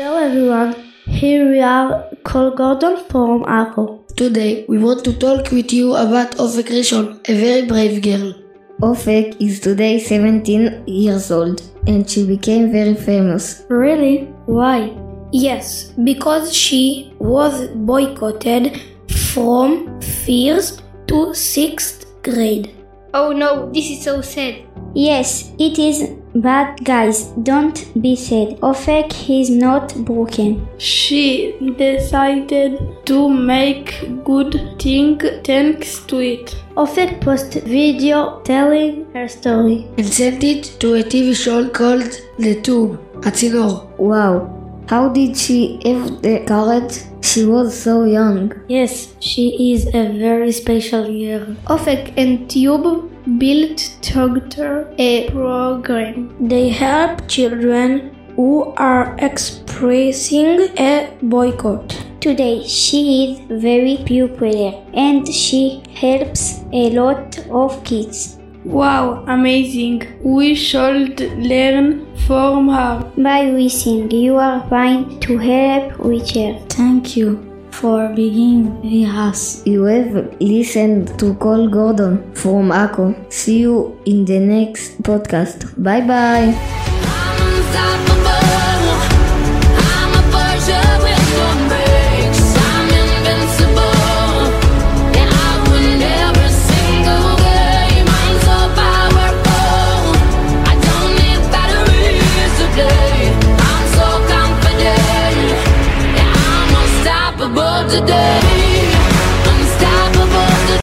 everyone, here we are, Cole Gordon from Akko. Today we want to talk with you about Ofek Rishon, a very brave girl. Ofek is today 17 years old and she became very famous. Really? Why? Yes, because she was boycotted from first to sixth grade. Oh no, this is so sad. Yes, it is but guys, don't be sad. Ofek is not broken. She decided to make good thing thanks to it. Ofek posted video telling her story and sent it to a TV show called The Tube, Atzilor. Wow, how did she have the courage? She was so young. Yes, she is a very special girl. Ofek and Tube built together a program. They help children who are expressing a boycott. Today she is very popular and she helps a lot of kids. Wow, amazing. We should learn from her. By wishing you are fine to help with her. Thank you for being with us. You have listened to Cole Gordon from Akko. See you in the next podcast. Bye bye. today.